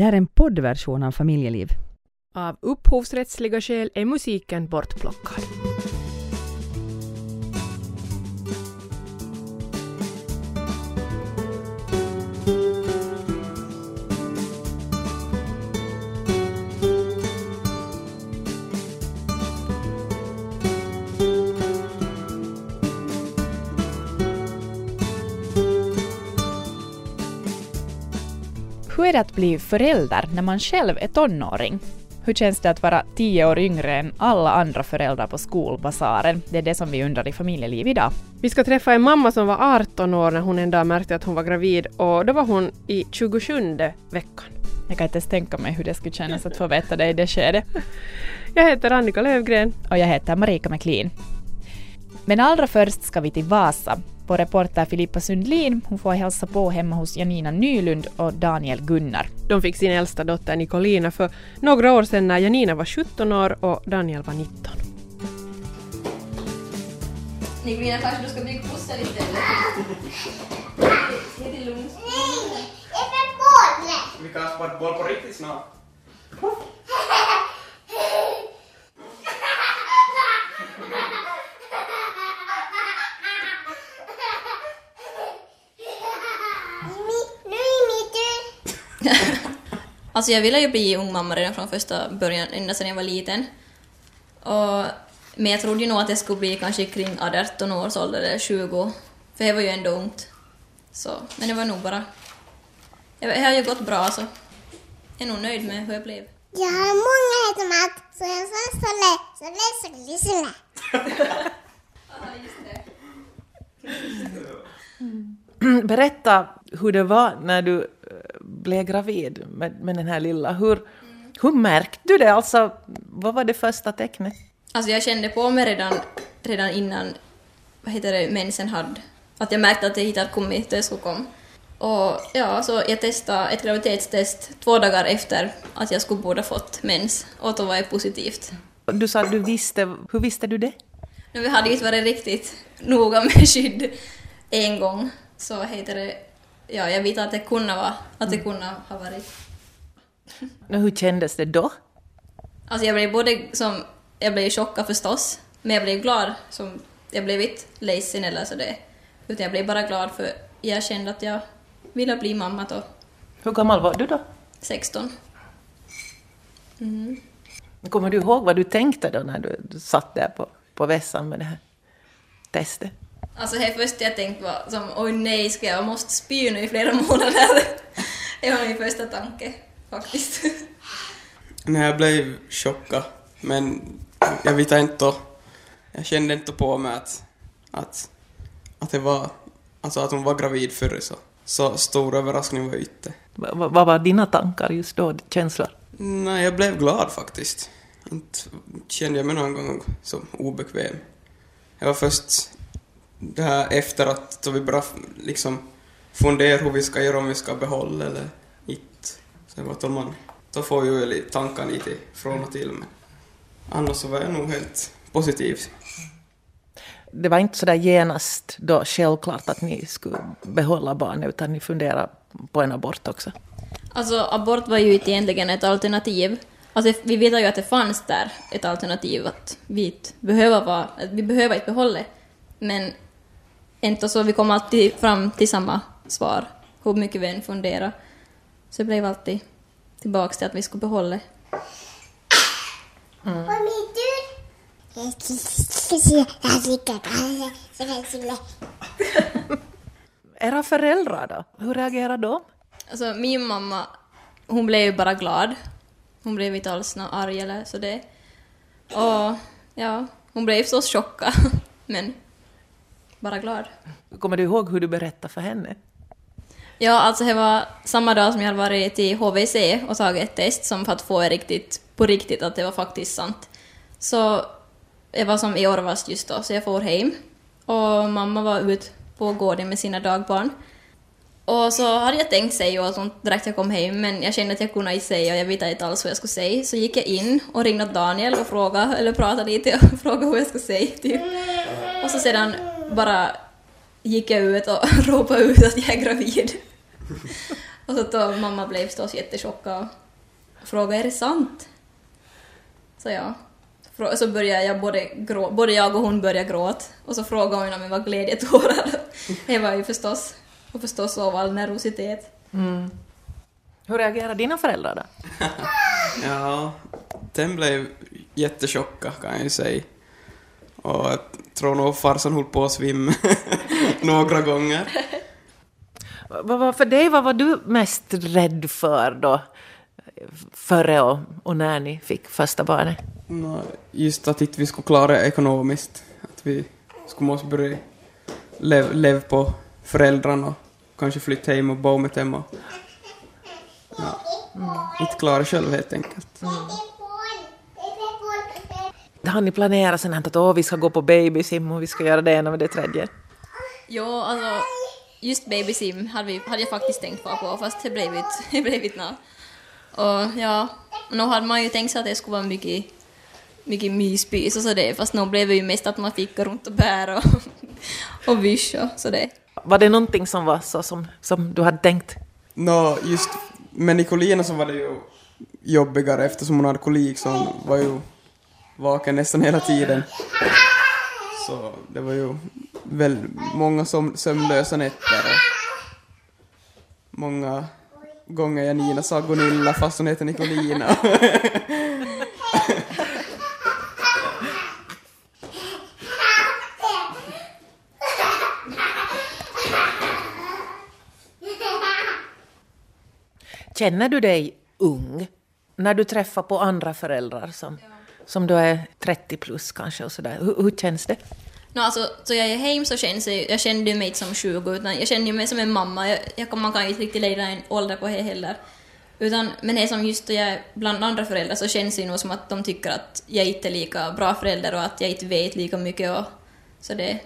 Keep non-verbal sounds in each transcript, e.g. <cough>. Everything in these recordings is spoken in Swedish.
Det här är en poddversion av Familjeliv. Av upphovsrättsliga skäl är musiken bortplockad. Är det att bli förälder när man själv är tonåring? Hur känns det att vara tio år yngre än alla andra föräldrar på skolbasaren? Det är det som vi undrar i familjeliv idag. Vi ska träffa en mamma som var 18 år när hon en dag märkte att hon var gravid och då var hon i 27 veckan. Jag kan inte ens tänka mig hur det skulle kännas att få veta det i det skedet. <laughs> Jag heter Annika Lövgren. Och jag heter Marika McLean. Men allra först ska vi till Vasa. Vår reporter Filippa Sundlin hon får hälsa på hemma hos Janina Nylund och Daniel Gunnar. De fick sin äldsta dotter Nicolina för några år sedan när Janina var 17 år och Daniel var 19. Nicolina, kanske du ska bygga pussel istället? Se till lugnt. Vi kan spela boll på riktigt snart. Alltså jag ville ju bli ung mamma redan från första början, ända sedan jag var liten. Och, men jag trodde ju nog att jag skulle bli kanske kring 18 års ålder eller 20, för det var ju ändå ungt. Så, men det var nog bara... Jag- Det har ju gått bra så. Jag är nog nöjd med hur jag blev. Jag har många heter så jag sa såle, såle, såle, såle. Berätta hur det var när du blev gravid med, med den här lilla. Hur, hur märkte du det? Alltså, vad var det första tecknet? Alltså jag kände på mig redan, redan innan vad heter det, mensen hade. Att jag märkte att det hit hade kommit, det skulle komma. Och ja, så jag testade ett graviditetstest två dagar efter att jag skulle borde fått mens och då var jag positivt. Du sa att du visste, hur visste du det? Men vi hade ju inte varit riktigt noga med skydd en gång, så heter det, ja jag vet att det kunde vara, att det kunde ha varit. Nå, Hur kändes det då? Alltså jag blev både som, jag blev chockad förstås, men jag blev glad som, jag blev inte ledsen eller så det. Utan jag blev bara glad för jag kände att jag ville bli mamma då, Hur gammal var du då? 16. Kommer du ihåg vad du tänkte då när du, du satt där på, på vässan med det här testet? Alltså det första jag tänkte var som oj nej, ska jag måste spy nu i flera <laughs> månader? Det var min första tanke faktiskt. <laughs> Nej, jag blev chockad. Men jag vet inte. Jag kände inte på mig att, att, att det var, alltså att hon var gravid förr så. Så stor överraskning var. Va- va- Vad var dina tankar just då, känslor? Nej, jag blev glad faktiskt. Inte kände jag mig någon gång så obekväm. Jag var först det här efter att då vi började liksom fundera hur vi ska göra om vi ska behålla eller inte. Så det var då man, då får ju lite tankar lite från och till men annars så var jag nog helt positiv. Det var inte så där genast då självklart att ni skulle behålla barnet utan ni funderade på en abort också. Alltså abort var ju inte egentligen ett alternativ. Alltså vi vet ju att det fanns där ett alternativ att vi inte behöver vara, att vi behöver inte behålla. Men inte så, vi kom alltid fram till samma svar, hur mycket vi än funderar. Så det blev alltid tillbaks till att vi skulle behålla såle. <laughs> Era föräldrar då? Hur reagerade de? Alltså min mamma, hon blev ju bara glad. Hon blev inte alls arg eller så det. Och ja, hon blev så chockad. <laughs> Men bara glad. Kommer du ihåg hur du berättade för henne? Ja, alltså det var samma dag som jag hade varit till HVC och tagit ett test som för att få riktigt, på riktigt att det var faktiskt sant. Så jag var som i Orvast just då, så jag får hem. Och mamma var ute på gården med sina dagbarn. Och så hade jag tänkt säga och sånt direkt jag kom hem, men jag kände att jag kunde inte säga och jag visste inte alls vad jag skulle säga. Så gick jag in och ringde Daniel och frågade, eller pratade lite och <laughs> frågade hur jag skulle säga typ. Och så sedan bara gick jag ut och <laughs> ropade ut att jag är gravid. Och så då mamma blev förstås jättechockad och frågade är det sant? Så ja. Så började jag både, grå, både jag och hon började gråta och så frågade hon om det var glädjetårar. Det <laughs> var ju förstås, och förstås av all nervositet. Hur reagerar dina föräldrar då? <laughs> Ja, den blev jättetjocka kan jag ju säga. Och jag tror nog farsan höll på att svimma <laughs> några gånger. Vad var för dig, vad var du mest rädd för då? Före och, och när ni fick första barnet? Just att inte vi skulle klara det ekonomiskt. Att vi skulle måste börja leva lev på föräldrarna kanske flytta hem och bo med dem och ja, inte klara själv helt enkelt. Har ni planerat sånt här att åh, vi ska gå på babysim och vi ska göra det ena med det tredje? Ja, alltså just babysim hade, vi, hade jag faktiskt tänkt på, på fast det blev inte, <laughs> det blev inte nå. Och ja, nu hade man ju tänkt sig att det skulle vara mycket, mycket myspys och så det, fast nu blev det ju mest att man fick gå runt och bära och, <laughs> och vysch och så det. Var det någonting som var så som, som du hade tänkt? Nå, just med Nicolina så var det ju jobbigare eftersom hon hade kolik så hon var ju vaken nästan hela tiden. Så det var ju väl många som, sömnlösa nätter och många gånger Janina sa Gunilla fast hon heter Nicolina. Känner du dig ung när du träffar på andra föräldrar som, som då är 30 plus kanske och sådär? Hur, hur känns det? No, alltså, så jag är hem så känns det, jag kände mig inte som 20 utan jag kände mig som en mamma. Jag, jag, man kan ju inte riktigt lägga en ålder på det heller. Utan, men det som just då jag är bland andra föräldrar så känns det nog som att de tycker att jag inte är lika bra förälder och att jag inte vet lika mycket och så det.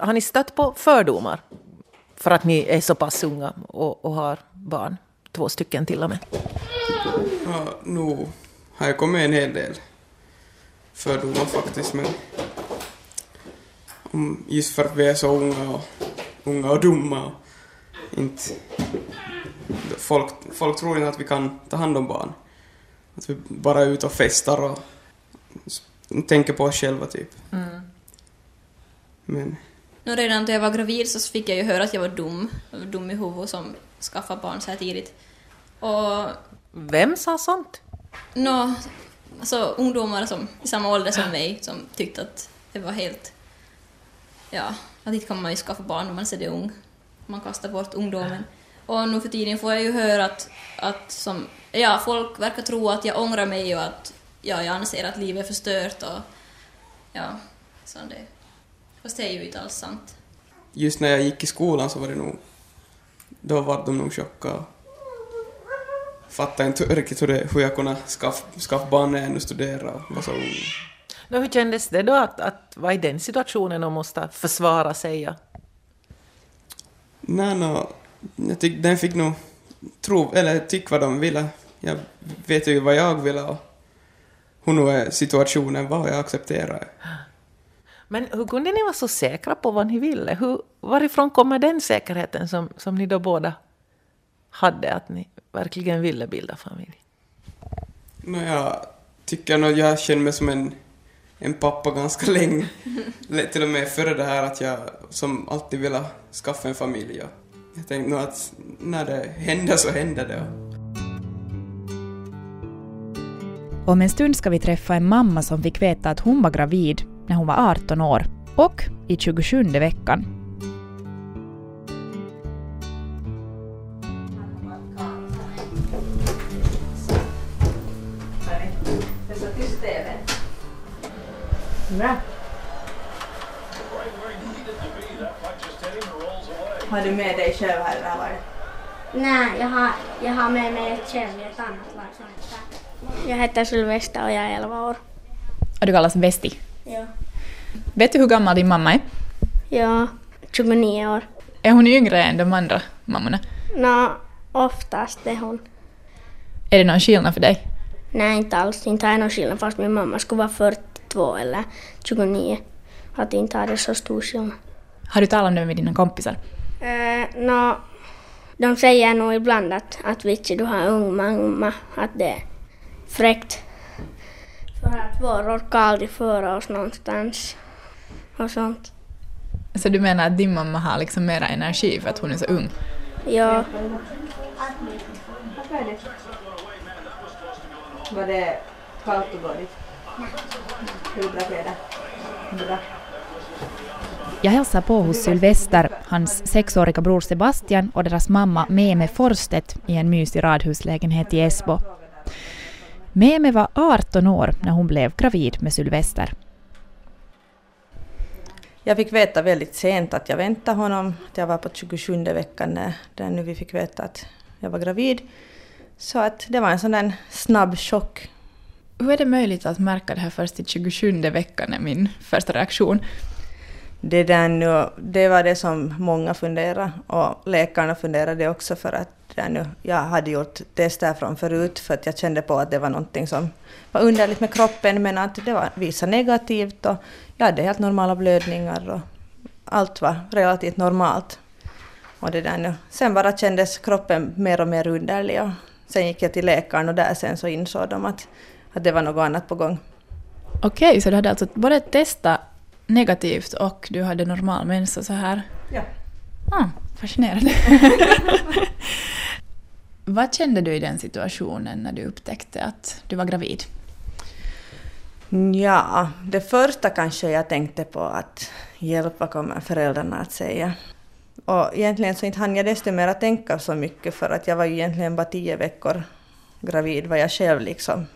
Har ni stött på fördomar för att ni är så pass unga och, och har barn? Två stycken till och med. Ja, nu har jag kommit en hel del fördomar faktiskt men om, just för att vi är så unga och, unga och dumma och inte folk, folk tror inte att vi kan ta hand om barn. Att vi bara är ute och festar och tänker på oss själva typ. Men No, redan då jag var gravid så fick jag ju höra att jag var dum. Dum i huvudet som skaffade barn så här tidigt. Och Vem sa sånt? No, alltså ungdomar som, i samma ålder som mig som tyckte att det var helt... Ja, att inte kan man ju skaffa barn när man är ung. Man kastar bort ungdomen. Och nu för tiden får jag ju höra att, att som, ja, folk verkar tro att jag ångrar mig och att ja, jag anser att livet är förstört och ja, så det. Fast det är ju inte alls sant. just när jag gick i skolan så var det nog... Då var de nog chockade och fattade inte riktigt hur, det, hur jag kunde skaffa, skaffa barn när jag ännu studerade och var så ung. Hur kändes det då att, att vara i den situationen och måste försvara sig? och- Nej, no, jag tyck, den fick nog tro, eller tycka vad de ville. Jag vet ju vad jag ville och hur nu situationen var, jag accepterar. Men hur kunde ni vara så säkra på vad ni ville? Hur, varifrån kommer den säkerheten som, som ni då båda hade, att ni verkligen ville bilda familj? No, jag tycker nog jag känner mig som en, en pappa ganska <laughs> länge. Till och med före det här att jag som alltid ville skaffa en familj. Jag tänkte nog att när det händer så händer det. Om en stund ska vi träffa en mamma som fick veta att hon var gravid när hon var 18 år och i 27 veckan. Har du med dig själv här eller? Nej, jag har, jag har med mig ett själv i ett annat lag som heter... Jag heter Sylvester och jag är 11 år. Och du kallas Vesti. Ja. Vet du hur gammal din mamma är? Ja, 29 år. Är hon yngre än de andra mammorna? Nå, oftast är hon. Är det någon skillnad för dig? Nej, inte alls. Inte jag någon skillnad fast min mamma skulle vara 42 eller 29. Att inte har det så stor skillnad. Har du talat det med dina kompisar? Uh, Nå, De säger nog ibland att, att vitsi du har ung mamma, att det är fräckt. För att vår orkar aldrig föra oss någonstans och sånt. Så du menar att din mamma har liksom mera energi för att hon är så ung? Ja, Var det kallt och dåligt? Jag hälsar på hos Sylvester, hans sexåriga bror Sebastian och deras mamma Meme Forstedt i en mysig radhuslägenhet i Esbo. Meme var 18 år när hon blev gravid med Sylvester. Jag fick veta väldigt sent att jag väntade honom. Jag var på 27 veckan när vi fick veta att jag var gravid. Så att det var en sån där snabb chock. Hur är det möjligt att märka det här först i 27 veckan är min första reaktion. Det, där nu, det var det som många funderade och läkarna funderade också för att där nu, jag hade gjort tester från förut för att jag kände på att det var någonting som var underligt med kroppen men att det var, visade negativt och jag hade helt normala blödningar och allt var relativt normalt. Och det där nu. Sen bara kändes kroppen mer och mer underlig och sen gick jag till läkaren och där sen så insåg de att, att det var något annat på gång. Okej, så du hade alltså både testat negativt och du hade normal mens och så här? Ja. Ah, fascinerande. <laughs> Vad kände du i den situationen när du upptäckte att du var gravid? Ja, det första kanske jag tänkte på att hjälp, vad kommer föräldrarna att säga? Och egentligen så inte hann jag desto mer att tänka så mycket för att jag var ju egentligen bara tio veckor gravid vad jag själv liksom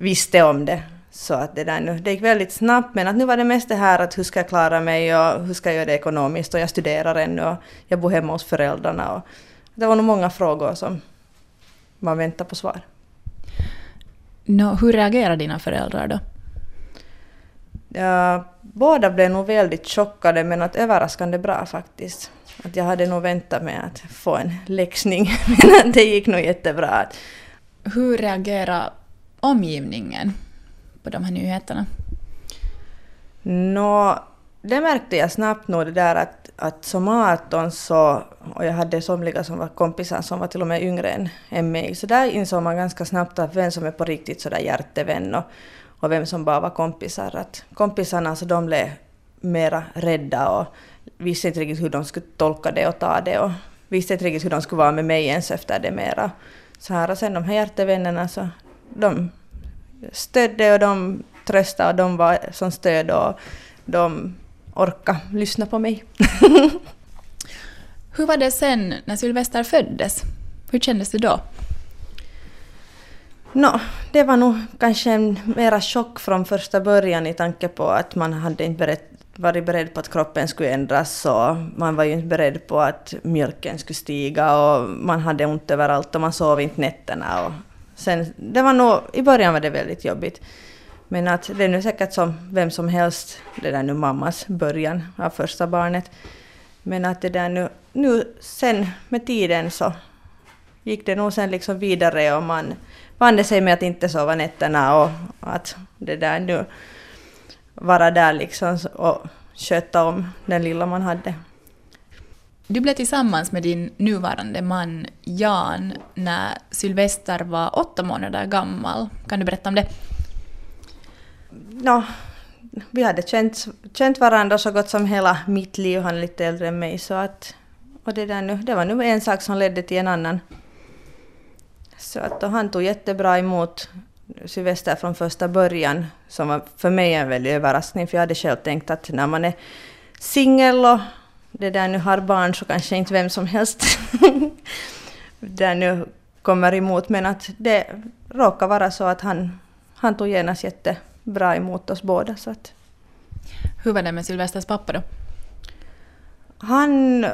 visste om det. Så att det där nu, det gick väldigt snabbt men att nu var det mest det här att hur ska jag klara mig och hur ska jag göra det ekonomiskt och jag studerar ännu och jag bor hemma hos föräldrarna och det var nog många frågor som man väntar på svar. Nå, hur reagerade dina föräldrar då? Ja, båda blev nog väldigt chockade men att överraskande bra faktiskt. Att jag hade nog väntat mig att få en läxning <laughs> men det gick nog jättebra. Hur reagerade omgivningen på de här nyheterna? Nå, det märkte jag snabbt nog det där att, att som 18 så, och jag hade somliga som var kompisar som var till och med yngre än, än mig, så där insåg man ganska snabbt att vem som är på riktigt sådär hjärtevän och, och vem som bara var kompisar. Att kompisarna så de blev mera rädda och visste inte riktigt hur de skulle tolka det och ta det och visste inte riktigt hur de skulle vara med mig ens efter det mera. Så här och sen de här hjärtevännerna så de stödde och de tröstade och de var som stöd och de orkade lyssna på mig. <laughs> Hur var det sen när Sylvester föddes? Hur kändes det då? Nå, det var nog kanske en mera chock från första början i tanke på att man hade inte beredd, varit beredd på att kroppen skulle ändras och man var ju inte beredd på att mjölken skulle stiga och man hade ont överallt och man sov inte nätterna. Och sen, det var nog, I början var det väldigt jobbigt. Men att det är nu säkert som vem som helst, det där nu mammas början av första barnet. Men att det där nu, nu sen med tiden så gick det nog sen liksom vidare och man vande sig med att inte sova nätterna och att det där nu vara där liksom och sköta om den lilla man hade. Du blev tillsammans med din nuvarande man Jan när Sylvester var åtta månader gammal. Kan du berätta om det? No, vi hade känt, känt varandra så gott som hela mitt liv. Han är lite äldre än mig så att... Och det, där nu, det var nu en sak som ledde till en annan. Så att och han tog jättebra emot Sylvester från första början, som var för mig en väldig överraskning, för jag hade själv tänkt att när man är singel och det där nu har barn så kanske inte vem som helst <laughs> där nu kommer emot, men att det råkar vara så att han, han tog genast jättebra emot oss båda. Så att Hur var det med Sylvesters pappa då? han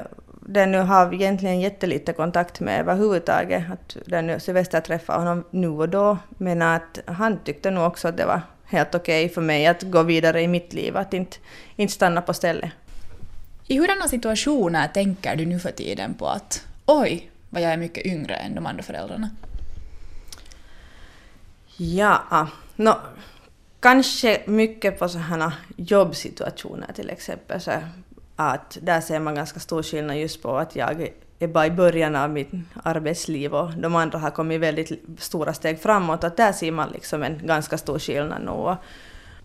den nu har egentligen jättelite kontakt med överhuvudtaget. Att den nu Sylvester träffar honom nu och då, men att han tyckte nog också att det var helt okej okay för mig att gå vidare i mitt liv, att inte, inte stanna på stället. I hurdana situationer tänker du nu för tiden på att oj, vad jag är mycket yngre än de andra föräldrarna? Ja, no, kanske mycket på sådana jobbsituationer till exempel. Så att där ser man ganska stor skillnad just på att jag är bara i början av mitt arbetsliv och de andra har kommit väldigt stora steg framåt. Att där ser man liksom en ganska stor skillnad nu. Och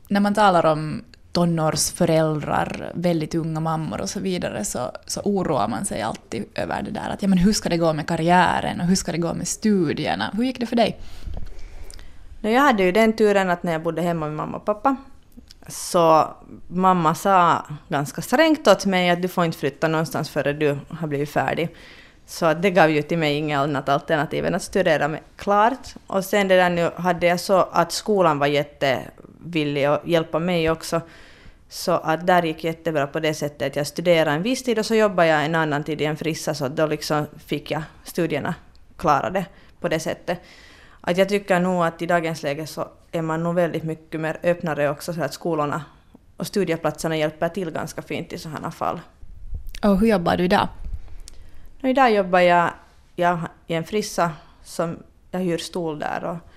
När man talar om tonårsföräldrar, väldigt unga mammor och så vidare, så, så oroar man sig alltid över det där att ja, men hur ska det gå med karriären och hur ska det gå med studierna? Hur gick det för dig? Jag hade ju den turen att när jag bodde hemma med mamma och pappa så mamma sa ganska strängt åt mig att du får inte flytta någonstans före du har blivit färdig. Så det gav ju till mig inget annat alternativ än att studera med klart. Och sen det där nu hade jag så att skolan var jätte jättevillig att hjälpa mig också. Så att där gick jättebra på det sättet att jag studerade en viss tid och så jobbade jag en annan tid i en frissa så då liksom fick jag studierna klarade på det sättet. Att jag tycker nog att i dagens läge så är man nog väldigt mycket mer öppnare också så att skolorna och studieplatserna hjälper till ganska fint i sådana fall. Och hur jobbar du idag? Och idag jobbar jag, jag i en frissa som jag hyr stol där och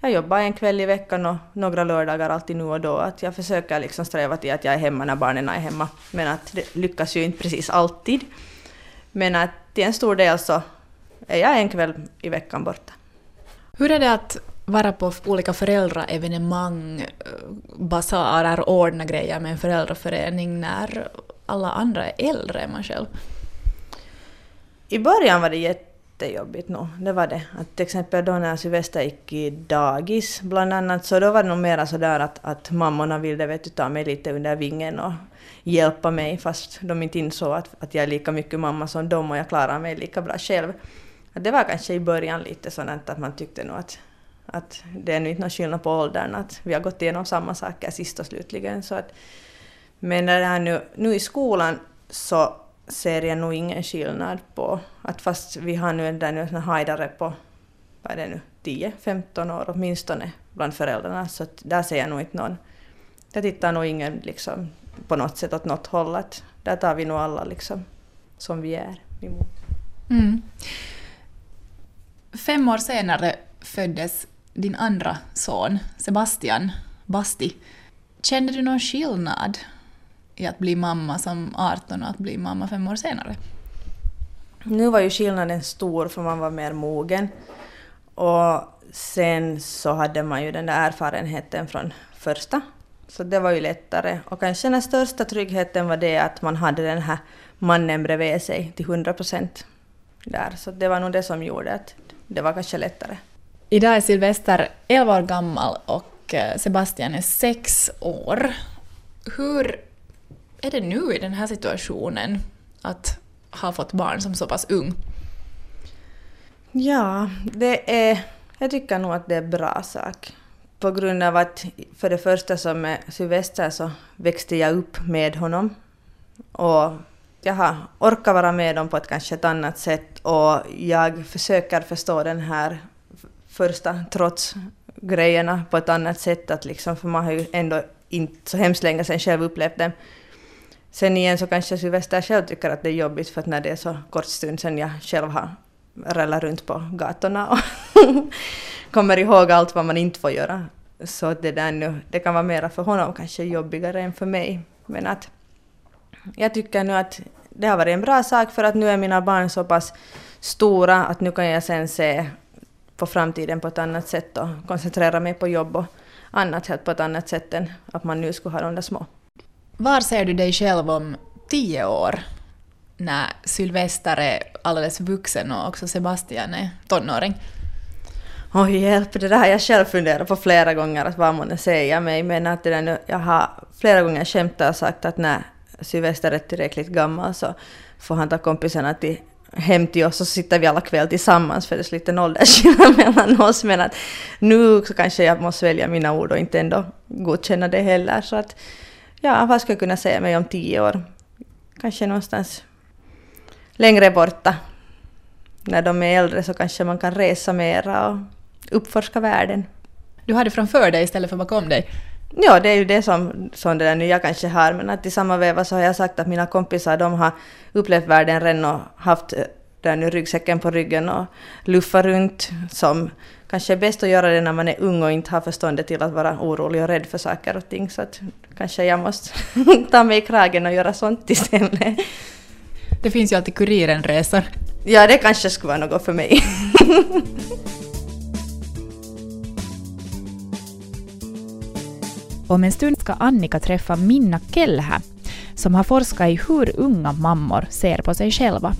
jag jobbar en kväll i veckan och några lördagar alltid nu och då. Att jag försöker liksom sträva till att jag är hemma när barnen är hemma. Men att det lyckas ju inte precis alltid. Men att till en stor del så är jag en kväll i veckan borta. Hur är det att vara på olika föräldraevenemang, basarer, ordna grejer med en föräldraförening när alla andra är äldre än man själv? I början var det jättejobbigt nog, det var det. Att till exempel då när Sylvester gick i dagis bland annat, så då var det nog mera sådär att, att mammorna ville vet du, ta mig lite under vingen och hjälpa mig fast de inte insåg att, att jag är lika mycket mamma som dem och jag klarar mig lika bra själv. Att det var kanske i början lite sådant att man tyckte nog att, att det är nu inte någon skillnad på åldern, att vi har gått igenom samma saker sist och slutligen. Så att, men när det här nu, nu i skolan så ser jag nog ingen skillnad på att fast vi har nu en där nu en hajdare på, vad är det nu, 10-15 år åtminstone bland föräldrarna så att där ser jag nog inte någon. Jag tittar nog ingen liksom på något sätt åt något håll att där tar vi nog alla liksom som vi är emot. Mm. Fem år senare föddes din andra son, Sebastian Basti. Kände du någon skillnad i att bli mamma som 18 och att bli mamma fem år senare? Nu var ju skillnaden stor för man var mer mogen. Och sen så hade man ju den där erfarenheten från första. Så det var ju lättare. Och kanske den största tryggheten var det att man hade den här mannen bredvid sig till 100 procent. Där. Så det var nog det som gjorde att det var kanske lättare. Idag är Sylvester 11 år gammal och eh, Sebastian är 6 år. Hur är det nu i den här situationen att ha fått barn som så pass ung? Ja, det är, jag tycker nog att det är en bra sak. På grund av att för det första som med Sylvester så växte jag upp med honom. Och jag har orkat vara med dem på ett kanske ett annat sätt och jag försöker förstå den här första trotsgrejerna på ett annat sätt. Att liksom, för man har ju ändå inte så hemskt länge sedan själv upplevt dem. Sen igen så kanske Sylvester själv tycker att det är jobbigt för att när det är så kort stund sedan jag själv har rallat runt på gatorna och <laughs> kommer ihåg allt vad man inte får göra. Så det där nu, det kan vara mera för honom kanske jobbigare än för mig. Men att jag tycker nu att det har varit en bra sak för att nu är mina barn så pass stora att nu kan jag sen se på framtiden på ett annat sätt och koncentrera mig på jobb och annat helt på ett annat sätt än att man nu skulle ha de där små. Var ser du dig själv om tio år? När Sylvester är alldeles vuxen och också Sebastian är tonåring. Oj, hjälp, det där har jag själv funderat på flera gånger, att vad man säger mig, men att det där nu, jag har flera gånger skämtat och sagt att när Sylvester är tillräckligt gammal så får han ta kompisarna till, hem till oss och så sitter vi alla kväll tillsammans för det är lite liten åldersskillnad <laughs> mellan oss, men att nu så kanske jag måste välja mina ord och inte ändå godkänna det heller, så att ja, vad ska jag kunna säga mig om tio år? Kanske någonstans längre borta. När de är äldre så kanske man kan resa mera och uppforska världen. Du har det framför dig istället för bakom dig. Ja, det är ju det som, som det där nya kanske har, men att i samma veva så har jag sagt att mina kompisar de har upplevt världen redan och haft den nu ryggsäcken på ryggen och luffa runt som kanske är bäst att göra det när man är ung och inte har förståndet till att vara orolig och rädd för saker och ting. Så att kanske jag måste <laughs> ta mig i kragen och göra sånt istället. Det finns ju alltid Kuriren-resor. Ja, det kanske skulle vara något för mig. <laughs> Om en stund ska Annika träffa Minna Kellhä som har forskat i hur unga mammor ser på sig själva.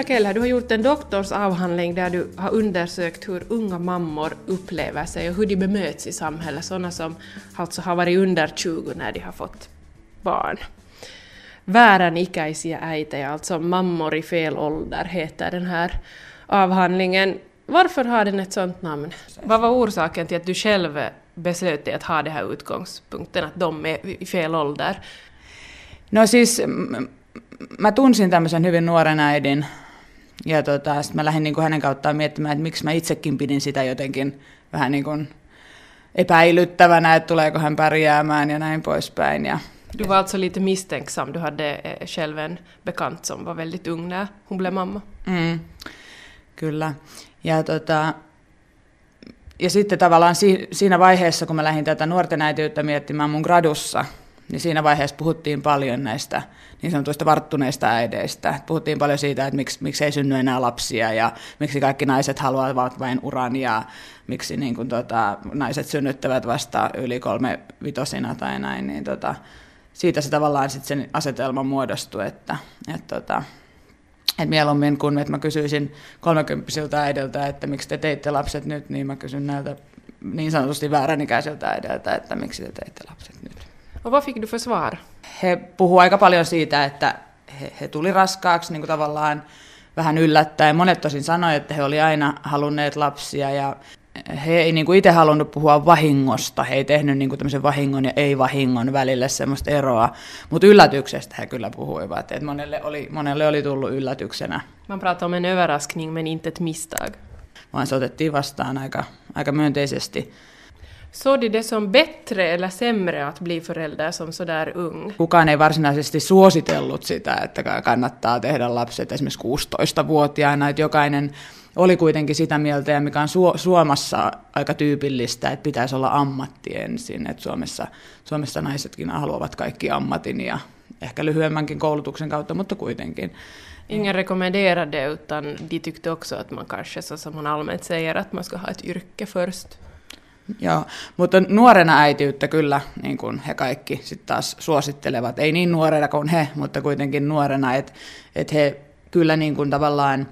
Minna Keller, du har gjort en doktorsavhandling där du har undersökt hur unga mammor upplever sig och hur de bemöts i samhället, sådana som alltså har varit under 20 när de har fått barn. Väärän ikäisiä äitejä, alltså mammor i fel ålder, heter den här avhandlingen. Varför har den ett sådant namn? Vad var orsaken till att du själv beslöt dig att ha den här utgångspunkten, att de är i fel ålder? No siis mä tunsin tämmöisen hyvin nuoren äidin ja tota, sitten mä lähdin niin kuin hänen kauttaan miettimään, että miksi mä itsekin pidin sitä jotenkin vähän niin kuin epäilyttävänä, että tuleeko hän pärjäämään ja näin poispäin. Ja, du var alltså lite misstänksam. Du hade eh, själv en bekant som var väldigt ung när hon blev mamma. Mm, kyllä. Ja, tota, ja sitten tavallaan si, siinä vaiheessa, kun mä lähdin tätä nuorten äitiyttä miettimään mun gradussa, niin siinä vaiheessa puhuttiin paljon näistä niin sanotuista varttuneista äideistä. Puhuttiin paljon siitä, että miksi, miksi ei synny enää lapsia ja miksi kaikki naiset haluavat vain uran ja miksi niin kuin, tota, naiset synnyttävät vasta yli kolme vitosina tai näin. Niin, tota, siitä se tavallaan sitten sen asetelma muodostui, että, että, tota, että mieluummin kun että mä kysyisin kolmekymppisiltä äidiltä, että miksi te teitte lapset nyt, niin mä kysyn näiltä niin sanotusti vääränikäisiltä äidiltä, että miksi te teitte lapset nyt. Och vad fick du för svar? He puhuu aika paljon siitä, että he, he tuli raskaaksi niin kuin tavallaan vähän yllättäen. Monet tosin sanoi, että he oli aina halunneet lapsia ja he ei niin kuin itse halunnut puhua vahingosta. He ei tehnyt niin kuin tämmöisen vahingon ja ei-vahingon välille semmoista eroa. Mutta yllätyksestä he kyllä puhuivat. Että monelle, oli, monelle oli tullut yllätyksenä. Man pratar om en överraskning men inte ett misstag. Vaan se otettiin vastaan aika, aika myönteisesti. Såg de det som bättre eller sämre att bli förälder som sådär ung? Kukaan ei varsinaisesti suositellut sitä, että kannattaa tehdä lapset esimerkiksi 16-vuotiaana, että jokainen oli kuitenkin sitä mieltä, ja mikä on Su- Suomessa aika tyypillistä, että pitäisi olla ammatti ensin, että Suomessa, Suomessa naisetkin haluavat kaikki ammatin ja ehkä lyhyemmänkin koulutuksen kautta, mutta kuitenkin. Ingen rekommenderade utan de tyckte också att man kanske, så som man allmänt säger, att man ska ha ett yrke först. Joo, mutta nuorena äitiyttä kyllä niin kuin he kaikki sitten taas suosittelevat. Ei niin nuorena kuin he, mutta kuitenkin nuorena, että et he kyllä niin kuin tavallaan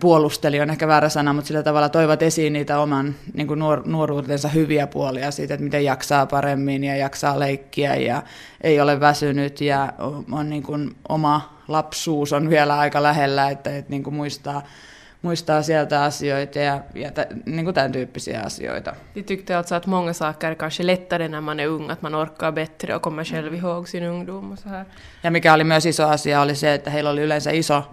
puolusteli on ehkä väärä sana, mutta sillä tavalla toivat esiin niitä oman niin kuin nuor- nuoruutensa hyviä puolia siitä, että miten jaksaa paremmin ja jaksaa leikkiä ja ei ole väsynyt ja on niin kuin oma lapsuus on vielä aika lähellä, että, että niin kuin muistaa muistaa sieltä asioita ja, ja t- niin kuin tämän tyyppisiä asioita. De tyckte alltså att många saker är kanske lättare när man är ung, att man orkar bättre och kommer själv ihåg sin ungdom och så här. Ja mikä oli myös iso asia oli se, että heillä oli yleensä iso,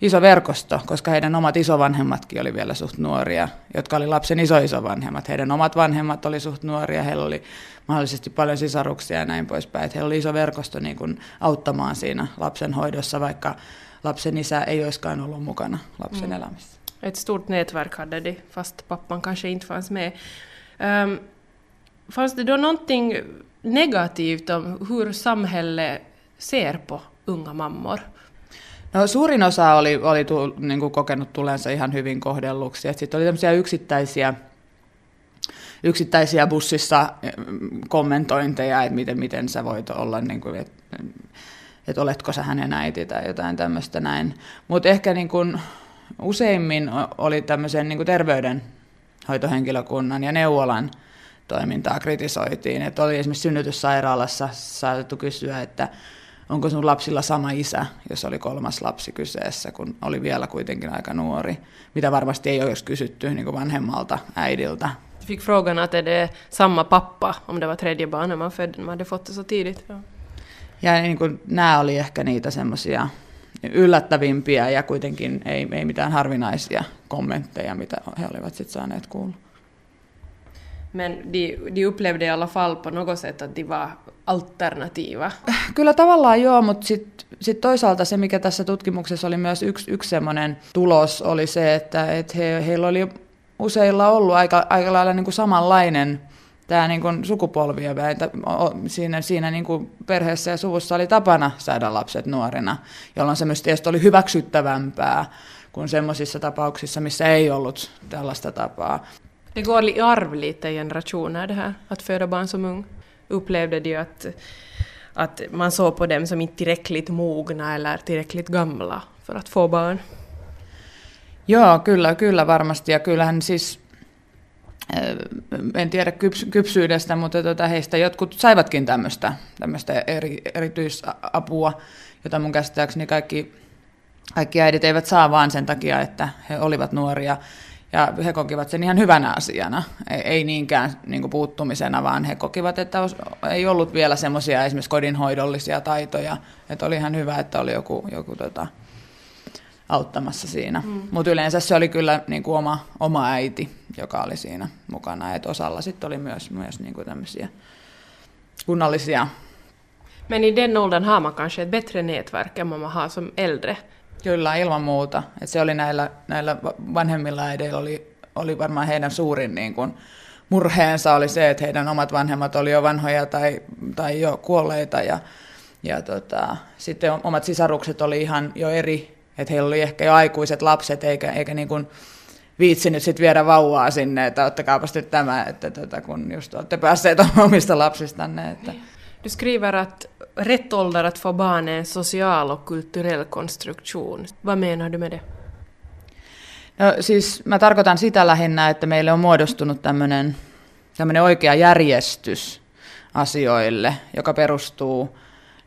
iso verkosto, koska heidän omat isovanhemmatkin oli vielä suht nuoria, jotka oli lapsen iso-isovanhemmat. Heidän omat vanhemmat oli suht nuoria, heillä oli mahdollisesti paljon sisaruksia ja näin poispäin. Heillä oli iso verkosto niin kuin auttamaan siinä lapsen hoidossa, vaikka lapsen isä ei olisikaan ollut mukana lapsen mm. elämässä. Ett stort nätverk hade de, fast pappan kanske inte fanns med. Um, fanns det då någonting negativt om hur samhället ser på unga mammor? No, suurin osa oli, oli tu, niin kuin kokenut tulensa ihan hyvin kohdelluksi. Sitten oli tämmöisiä yksittäisiä, yksittäisiä bussissa mm, kommentointeja, että miten, miten sä voit olla, niin kuin, että että oletko sä hänen äiti tai jotain tämmöistä näin. Mutta ehkä niin kun useimmin oli tämmöisen niin terveydenhoitohenkilökunnan ja neuvolan toimintaa kritisoitiin. Että oli esimerkiksi synnytyssairaalassa saatettu kysyä, että onko sun lapsilla sama isä, jos oli kolmas lapsi kyseessä, kun oli vielä kuitenkin aika nuori, mitä varmasti ei olisi kysytty niin vanhemmalta äidiltä. Fick frågan att är det samma pappa om det var tredje barn när man födde, man hade fått det så tidigt. Ja. Ja niin kuin, nämä oli ehkä niitä semmoisia yllättävimpiä ja kuitenkin ei, ei mitään harvinaisia kommentteja, mitä he olivat sitten saaneet kuulla. Men de, de upplevde i alla fall på något sätt att de var alternativa. <laughs> Kyllä tavallaan joo, mutta sitten sit toisaalta se, mikä tässä tutkimuksessa oli myös yksi, yksi semmoinen tulos, oli se, että et he, heillä oli useilla ollut aika, aika lailla niin kuin samanlainen tämä niin kuin sukupolvia väitä, siinä, siinä niin kuin perheessä ja suvussa oli tapana saada lapset nuorina, jolloin se myös tietysti oli hyväksyttävämpää kuin semmoisissa tapauksissa, missä ei ollut tällaista tapaa. Det går i arv lite i generationer det här, att föda barn som ung. Upplevde de att, att man såg på dem som inte tillräckligt mogna eller tillräckligt gamla för att få barn? Joo, kyllä, kyllä varmasti. Ja kyllähän siis en tiedä kyps, kypsyydestä, mutta tota, heistä jotkut saivatkin tämmöistä, tämmöistä eri, erityisapua, jota mun käsittääkseni kaikki, kaikki äidit eivät saa vaan sen takia, että he olivat nuoria. Ja he kokivat sen ihan hyvänä asiana, ei, ei niinkään niin puuttumisena, vaan he kokivat, että ei ollut vielä semmoisia esimerkiksi kodinhoidollisia taitoja. Että oli ihan hyvä, että oli joku, joku tota, auttamassa siinä. Mm. Mutta yleensä se oli kyllä niin kuin oma, oma äiti, joka oli siinä mukana. Et osalla sitten oli myös, myös niin kuin tämmöisiä kunnallisia. Men i den åldern har man kanske ett bättre nätverk än vad man har som äldre. Kyllä, ilman muuta. Et se oli näillä, näillä vanhemmilla äideillä oli, oli varmaan heidän suurin niin kuin, murheensa oli se, että heidän omat vanhemmat oli jo vanhoja tai, tai jo kuolleita ja, ja tota, sitten omat sisarukset oli ihan jo eri että heillä oli ehkä jo aikuiset lapset, eikä, eikä niin kuin viitsinyt sitten viedä vauvaa sinne, että ottakaapa sitten tämä, että tota, kun just olette päässeet <laughs> omista lapsistanne. Että. Du skriver att rätt ålder att få barn är en social och kulturell konstruktion. Vad menar du med det? No, siis mä tarkoitan sitä lähinnä, että meille on muodostunut tämmöinen oikea järjestys asioille, joka perustuu,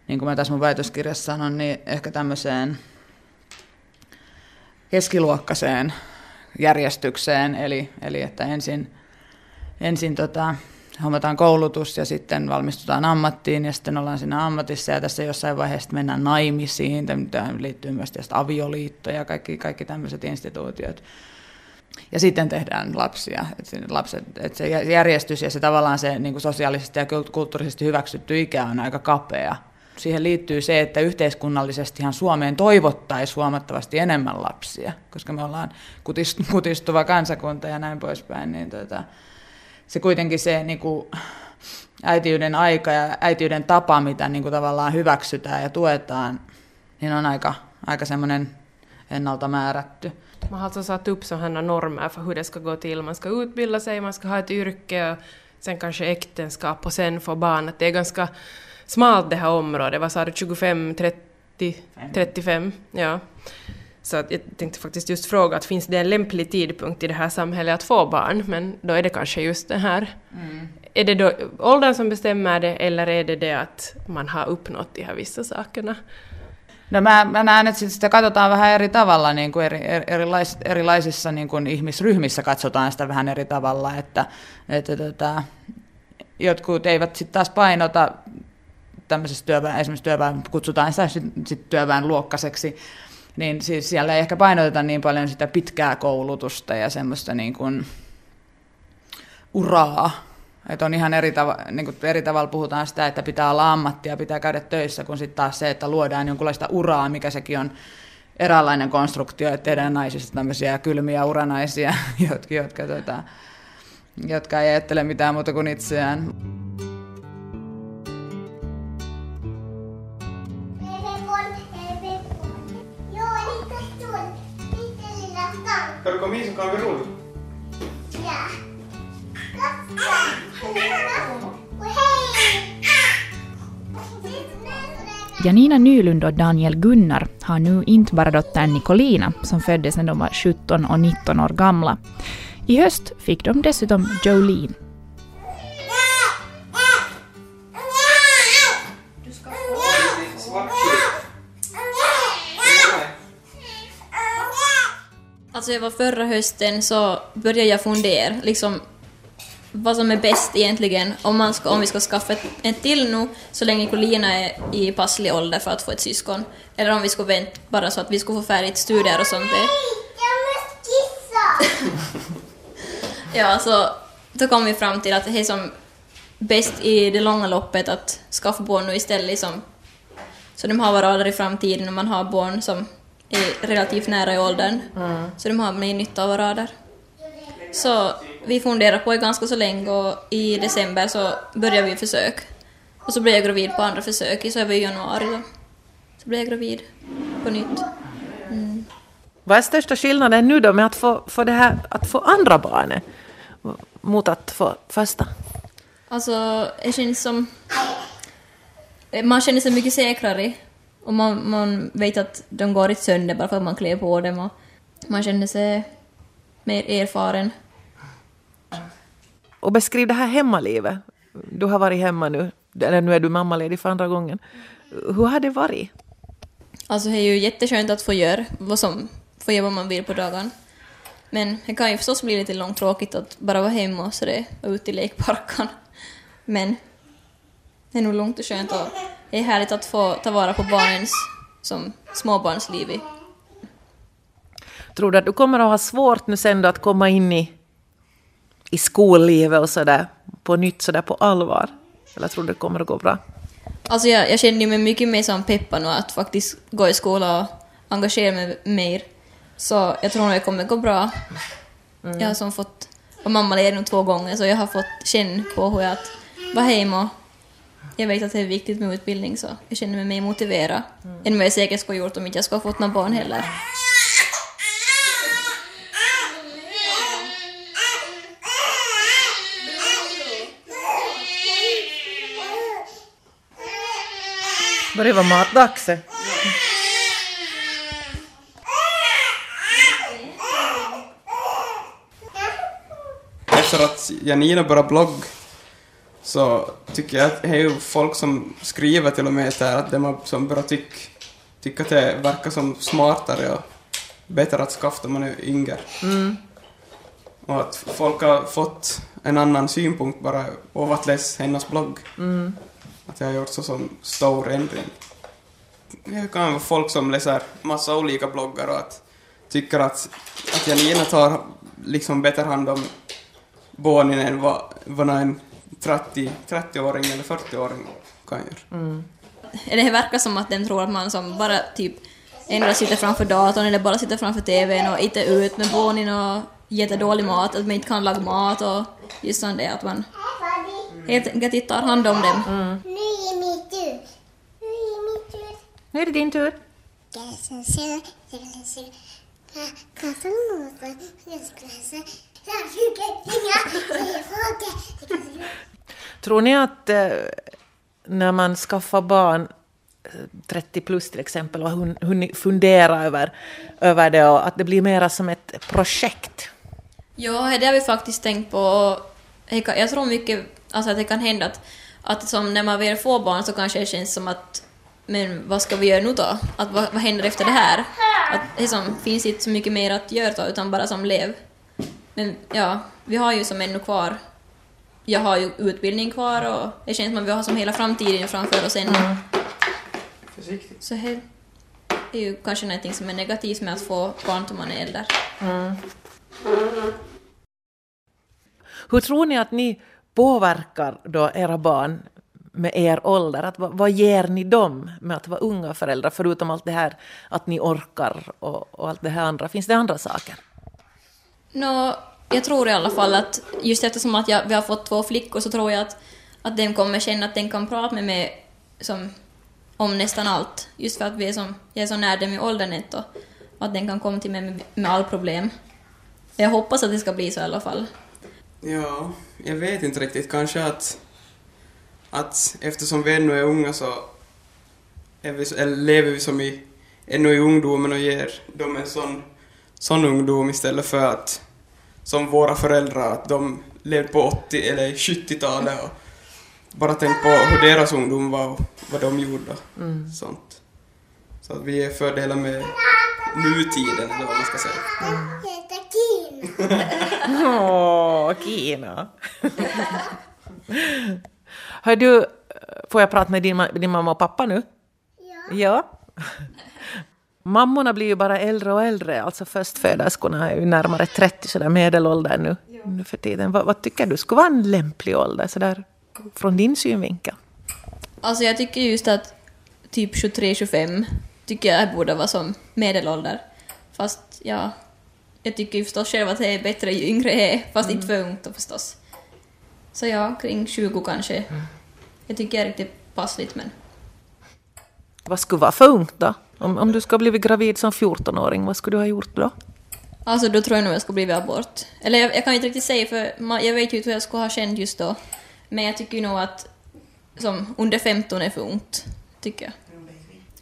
niin kuin mä tässä mun väitöskirjassa sanon, niin ehkä tämmöiseen keskiluokkaiseen järjestykseen, eli, eli että ensin, ensin tota, hommataan koulutus ja sitten valmistutaan ammattiin ja sitten ollaan siinä ammatissa ja tässä jossain vaiheessa mennään naimisiin, tämä liittyy myös tietysti avioliitto ja kaikki, kaikki tämmöiset instituutiot. Ja sitten tehdään lapsia. Että se, lapset, että se järjestys ja se tavallaan se niin kuin sosiaalisesti ja kulttuurisesti hyväksytty ikä on aika kapea siihen liittyy se, että yhteiskunnallisestihan Suomeen toivottaisiin huomattavasti enemmän lapsia, koska me ollaan kutistuva kansakunta ja näin poispäin, niin tota, se kuitenkin se niin kuin, äitiyden aika ja äitiyden tapa, mitä niin kuin, tavallaan hyväksytään ja tuetaan, niin on aika, aika semmoinen ennalta määrätty. Man har alltså satt upp sådana normer för hur det ska gå till. Man ska utbilda sig, man ska ha ett yrke, sen kanske äktenskap och sen få barn. Att det är ganska smalt det här området. Vad sa du, 25, 30, 35? Ja. Så att jag tänkte faktiskt just fråga att finns det en lämplig tidpunkt i det här samhället att få barn? Men då är det kanske just den här. Mm. Är det då åldern som bestämmer det eller är det det att man har uppnått de här vissa sakerna? No mä, mä näen, että sitä katsotaan vähän eri tavalla, niin kuin eri, erilais, erilaisissa niin kuin ihmisryhmissä katsotaan sitä vähän eri tavalla, että, että tota, jotkut eivät sitten taas painota tämmöisessä työväen, esimerkiksi työväen, kutsutaan sitä sitten työväen luokkaseksi, niin siis siellä ei ehkä painoteta niin paljon sitä pitkää koulutusta ja semmoista niin kuin uraa. Että on ihan eri, tava, niin kuin eri tavalla puhutaan sitä, että pitää olla ammattia, pitää käydä töissä, kun sitten taas se, että luodaan jonkunlaista uraa, mikä sekin on eräänlainen konstruktio, että tehdään naisista tämmöisiä kylmiä uranaisia, <laughs> jotka, jotka, tota, jotka ei ajattele mitään muuta kuin itseään. Vi roligt? Ja. Janina Nylund och Daniel Gunnar har nu inte bara dottern Nicolina som föddes när de var 17 och 19 år gamla. I höst fick de dessutom Jolene Alltså jag var förra hösten så började jag fundera liksom vad som är bäst egentligen om, man ska, om vi ska skaffa en till nu så länge Colina är i passlig ålder för att få ett syskon. Eller om vi ska vänta bara så att vi ska få färdigt studier och sånt. Nej, jag måste kissa! <laughs> ja, så då kom vi fram till att det är som bäst i det långa loppet att skaffa barn nu istället liksom, så de har varit i framtiden och man har barn som är relativt nära i åldern. Mm. Så de har mer nytta av att vara där. Så vi funderar på det ganska så länge och i december så började vi försök. Och så blev jag gravid på andra försöket, så jag var i januari då. Så blev jag gravid på nytt. Vad är största skillnaden nu då med att få, få, det här, att få andra barnet mot att få första? Alltså, det känns som... Man känner sig mycket säkrare och man, man vet att de går inte sönder bara för att man klär på dem och man känner sig mer erfaren. Och beskriv det här hemmalivet. Du har varit hemma nu, eller nu är du mammaledig för andra gången. Hur har det varit? Alltså det är ju jätteskönt att få göra vad, som, få göra vad man vill på dagen. Men det kan ju förstås bli lite långtråkigt att bara vara hemma och sådär och ute i lekparken. Men det är nog lugnt och skönt och det är härligt att få ta vara på barnens som småbarnsliv. i. Tror du att du kommer att ha svårt nu sen då att komma in i, i skollivet och sådär på nytt sådär på allvar? Eller tror du det kommer att gå bra? Alltså jag, jag känner mig mycket mer som peppad nu att faktiskt gå i skola och engagera mig mer. Så jag tror nog det kommer gå bra. Jag har som fått vara mammaledig nu två gånger så jag har fått känna på hur jag att vara hemma och jag vet att det är viktigt med utbildning så jag känner mig mer motiverad än vad jag säkert skulle gjort om inte jag skulle ha fått några barn heller. Börjar vara matdags. Efter att Janina började blogg så tycker jag att det är ju folk som skriver till och med där att de som börjar tycka tycka att det verkar som smartare och bättre att skaffa när man är yngre. Och att folk har fått en annan synpunkt bara av att läsa hennes blogg. Att jag har gjort så som stor ändring. Det kan vara folk som läser massa olika bloggar och att tycker att, att Janina tar liksom bättre hand om barnen än vad, vad en 30, 30-åring eller 40-åring kan göra. Eller det verkar som att den tror att man som bara typ endast sitter framför datorn eller bara sitter framför TVn och inte ut med barnen och jättedålig mat, att man inte kan laga mat och just sånt det att man helt enkelt inte tar hand om dem. Nu är min tur. Nu är min tur. Nu är det din tur. Jag ska se, jag ska se. Kassan låter, jag ska se. Jag ringa telefonen. <laughs> Tror ni att eh, när man skaffar barn, eh, 30 plus till exempel, och hunnit fundera över, över det och att det blir mera som ett projekt? Ja, det har vi faktiskt tänkt på. Jag tror mycket alltså att det kan hända att, att som när man väl får barn så kanske det känns som att men vad ska vi göra nu då? Att vad, vad händer efter det här? Att det som, finns inte så mycket mer att göra då, utan bara som lev. Men ja, vi har ju som ännu kvar jag har ju utbildning kvar och det känns som att vi har som hela framtiden framför oss ännu. Så det är ju kanske någonting som är negativt med att få barn när man är äldre. Hur tror ni att ni påverkar då era barn med er ålder? Att, vad, vad ger ni dem med att vara unga föräldrar, förutom allt det här att ni orkar och, och allt det här andra? Finns det andra saker? Nå, jag tror i alla fall att just eftersom att jag, vi har fått två flickor så tror jag att, att de kommer känna att de kan prata med mig som, om nästan allt. Just för att vi är som, jag är så nära dem i åldern ett och, och att den kan komma till mig med, med all problem. Jag hoppas att det ska bli så i alla fall. Ja, jag vet inte riktigt. Kanske att, att eftersom vi ännu är unga så är vi, eller lever vi som i, ännu i ungdomen och ger dem en sån, sån ungdom istället för att som våra föräldrar, att de levde på 80 eller 70-talet och bara tänk på hur deras ungdom var och vad de gjorde och sånt. Så att vi ger fördelar med nutiden eller vad man ska säga. Jag heter Kim. Åh, Kina! Hör du, får jag prata med din, din mamma och pappa nu? Ja. Ja. Mammorna blir ju bara äldre och äldre, alltså förstföderskorna är ju närmare 30 sådär medelålder nu, nu för tiden. Vad, vad tycker du skulle vara en lämplig ålder sådär från din synvinkel? Alltså jag tycker just att typ 23-25 tycker jag borde vara som medelålder. Fast ja, jag tycker ju förstås själv att det är bättre ju yngre jag är, fast inte för ungt förstås. Så ja, kring 20 kanske. Jag tycker jag är riktigt passligt men Vad skulle vara för ungt då? Om, om du ha blivit gravid som 14-åring, vad skulle du ha gjort då? Alltså då tror jag nog jag skulle blivit abort. Eller jag, jag kan inte riktigt säga för man, jag vet ju inte hur jag skulle ha känt just då. Men jag tycker nog att som under 15 är för ungt, tycker jag.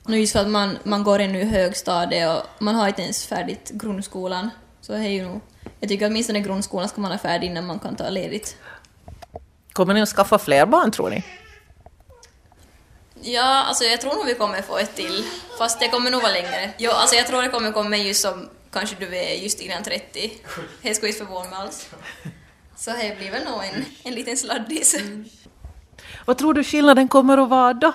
Nu just för att man, man går ännu i högstadiet och man har inte ens färdigt grundskolan. Så är ju nog... Jag tycker att åtminstone grundskolan ska man ha färdig innan man kan ta ledigt. Kommer ni att skaffa fler barn tror ni? Ja, alltså jag tror nog vi kommer få ett till. Fast det kommer nog vara längre. Jo, alltså jag tror det kommer komma just som kanske du är just innan 30. Det skulle inte förvåna mig alls. Så det blir väl nog en, en liten sladdis. Vad tror du skillnaden kommer att vara då?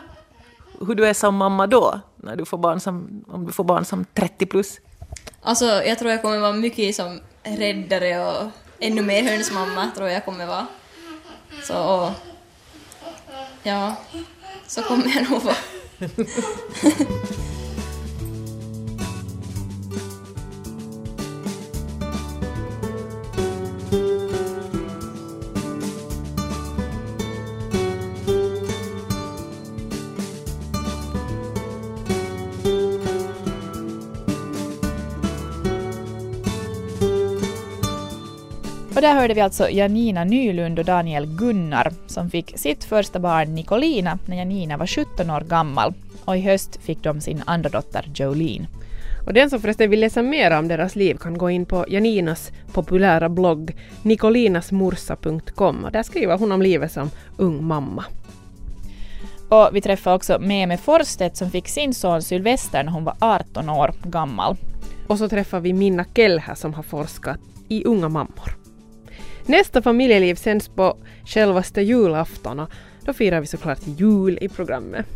Hur du är som mamma då, när du får barn som, om du får barn som 30 plus? Alltså jag tror jag kommer vara mycket som räddare och ännu mer hönsmamma tror jag kommer vara. Så och, ja, så kommer jag nog vara. <laughs> där hörde vi alltså Janina Nylund och Daniel Gunnar som fick sitt första barn Nicolina när Janina var 17 år gammal och i höst fick de sin andra dotter Jolene. Och den som förresten vill läsa mer om deras liv kan gå in på Janinas populära blogg nicolinasmorsa.com och där skriver hon om livet som ung mamma. Och vi träffade också Meme Forstedt som fick sin son Sylvester när hon var 18 år gammal. Och så träffar vi Minna Kellhä som har forskat i unga mammor. Nästa familjeliv sänds på självaste julafton och då firar vi såklart jul i programmet.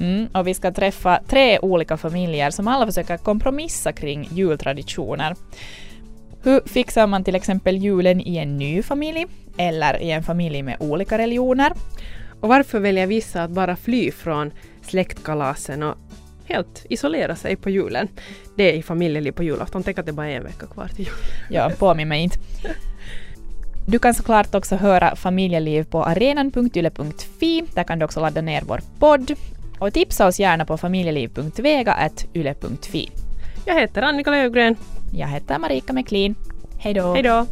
Mm, och vi ska träffa tre olika familjer som alla försöker kompromissa kring jultraditioner. Hur fixar man till exempel julen i en ny familj eller i en familj med olika religioner? Och varför väljer vissa att bara fly från släktkalasen och helt isolera sig på julen? Det är i familjeliv på julafton. Tänk att det bara är en vecka kvar till jul. Ja, påminn mig inte. <laughs> Du kan såklart också höra familjeliv på arenan.yle.fi. Där kan du också ladda ner vår podd. Och tipsa oss gärna på familjeliv.vega.yle.fi. Jag heter Annika Löfgren. Jag heter Marika McLean. Hej då! Hej då!